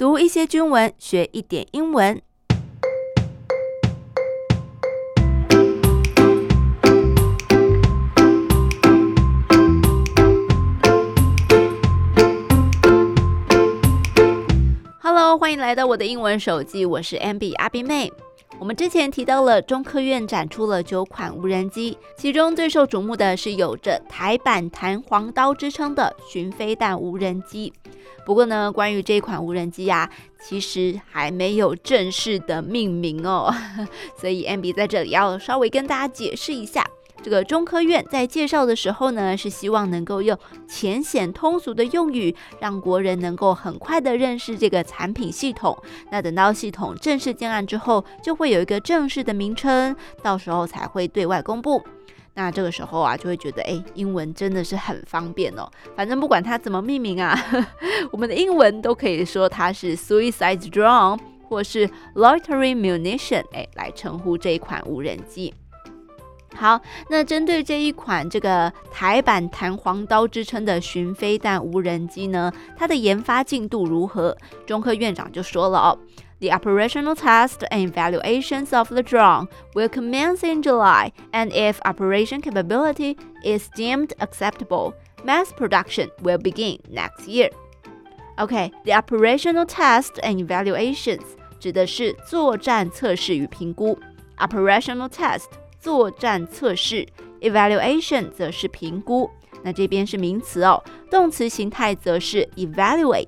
读一些军文，学一点英文。Hello，欢迎来到我的英文手记，我是 MB 阿宾妹。我们之前提到了中科院展出了九款无人机，其中最受瞩目的是有着台版弹簧刀之称的巡飞弹无人机。不过呢，关于这款无人机呀、啊，其实还没有正式的命名哦，所以 MB 在这里要稍微跟大家解释一下。这个中科院在介绍的时候呢，是希望能够用浅显通俗的用语，让国人能够很快的认识这个产品系统。那等到系统正式建案之后，就会有一个正式的名称，到时候才会对外公布。那这个时候啊，就会觉得，哎，英文真的是很方便哦。反正不管它怎么命名啊，我们的英文都可以说它是 Suicide Drone 或是 Loitering Munition，哎，来称呼这一款无人机。好，那针对这一款这个台版弹簧刀之称的巡飞弹无人机呢，它的研发进度如何？中科院长就说了哦，The operational test and evaluations of the drone will commence in July, and if operation capability is deemed acceptable, mass production will begin next year. OK, the operational test and evaluations 指的是作战测试与评估，operational test。作战测试，evaluation 则是评估，那这边是名词哦，动词形态则是 evaluate。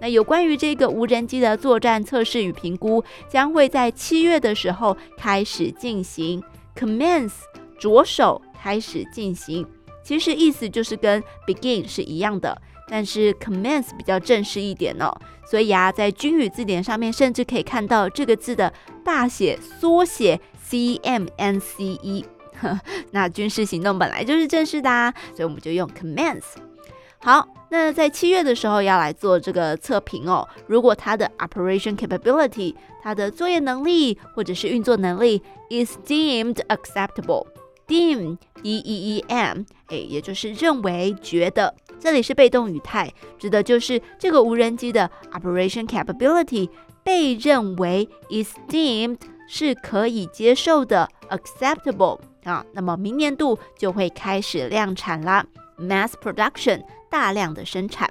那有关于这个无人机的作战测试与评估，将会在七月的时候开始进行，commence 着手开始进行，其实意思就是跟 begin 是一样的，但是 commence 比较正式一点哦，所以啊，在军语字典上面甚至可以看到这个字的大写、缩写。C M N C E，那军事行动本来就是正式的啊，所以我们就用 commence。好，那在七月的时候要来做这个测评哦。如果它的 operation capability，它的作业能力或者是运作能力 is deemed acceptable，deem D E E M，哎，也就是认为、觉得，这里是被动语态，指的就是这个无人机的 operation capability 被认为 is deemed。是可以接受的，acceptable 啊，那么明年度就会开始量产啦，mass production 大量的生产。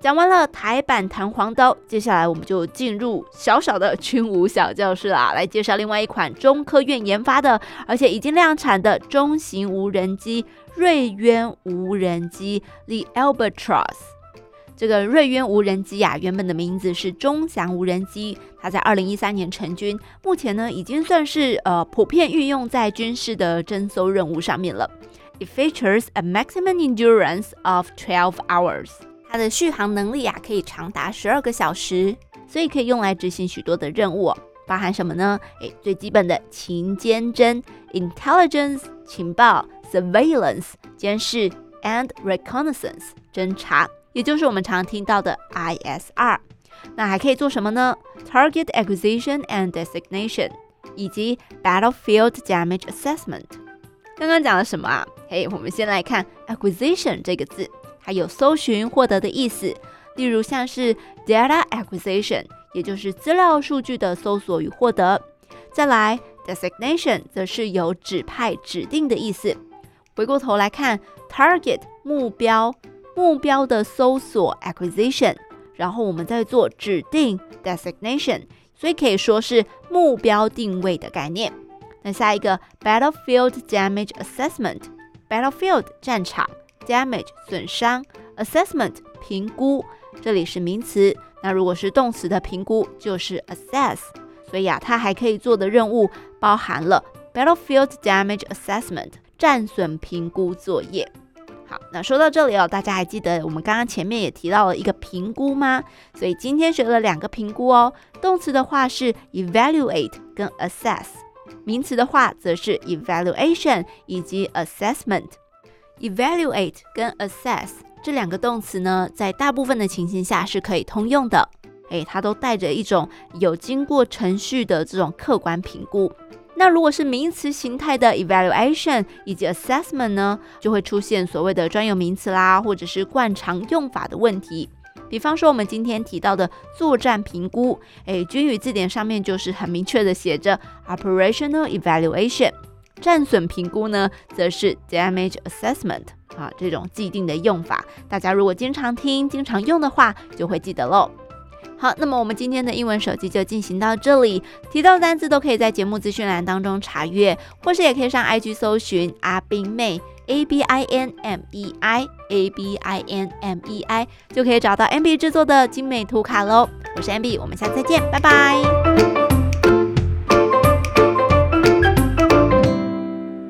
讲完了台版弹簧刀，接下来我们就进入小小的军武小教室啦，来介绍另外一款中科院研发的，而且已经量产的中型无人机——锐渊无人机 The Albatross。这个瑞渊无人机、啊，原本的名字是钟祥无人机，它在二零一三年成军，目前呢已经算是呃普遍运用在军事的侦搜任务上面了。It features a maximum endurance of twelve hours，它的续航能力啊可以长达十二个小时，所以可以用来执行许多的任务，包含什么呢？诶，最基本的情监侦 （intelligence） 情报、surveillance 监视 and reconnaissance 侦查。也就是我们常听到的 ISR，那还可以做什么呢？Target acquisition and designation，以及 Battlefield damage assessment。刚刚讲了什么啊？嘿，我们先来看 acquisition 这个字，它有搜寻、获得的意思。例如像是 data acquisition，也就是资料数据的搜索与获得。再来 designation，则是有指派、指定的意思。回过头来看 target 目标。目标的搜索 acquisition，然后我们再做指定 designation，所以可以说是目标定位的概念。那下一个 battlefield damage assessment，battlefield 战场 damage 损伤 assessment 评估，这里是名词。那如果是动词的评估就是 assess，所以啊，它还可以做的任务包含了 battlefield damage assessment 战损评估作业。那说到这里哦，大家还记得我们刚刚前面也提到了一个评估吗？所以今天学了两个评估哦。动词的话是 evaluate 跟 assess，名词的话则是 evaluation 以及 assessment。evaluate 跟 assess 这两个动词呢，在大部分的情形下是可以通用的，诶，它都带着一种有经过程序的这种客观评估。那如果是名词形态的 evaluation 以及 assessment 呢，就会出现所谓的专有名词啦，或者是惯常用法的问题。比方说我们今天提到的作战评估，诶，军语字典上面就是很明确的写着 operational evaluation。战损评估呢，则是 damage assessment 啊，这种既定的用法，大家如果经常听、经常用的话，就会记得喽。好，那么我们今天的英文手机就进行到这里，提到的单词都可以在节目资讯栏当中查阅，或是也可以上 IG 搜寻阿冰妹 A B I N M E I A B I N M E I，就可以找到 MB 制作的精美图卡喽。我是 MB，我们下次再见，拜拜。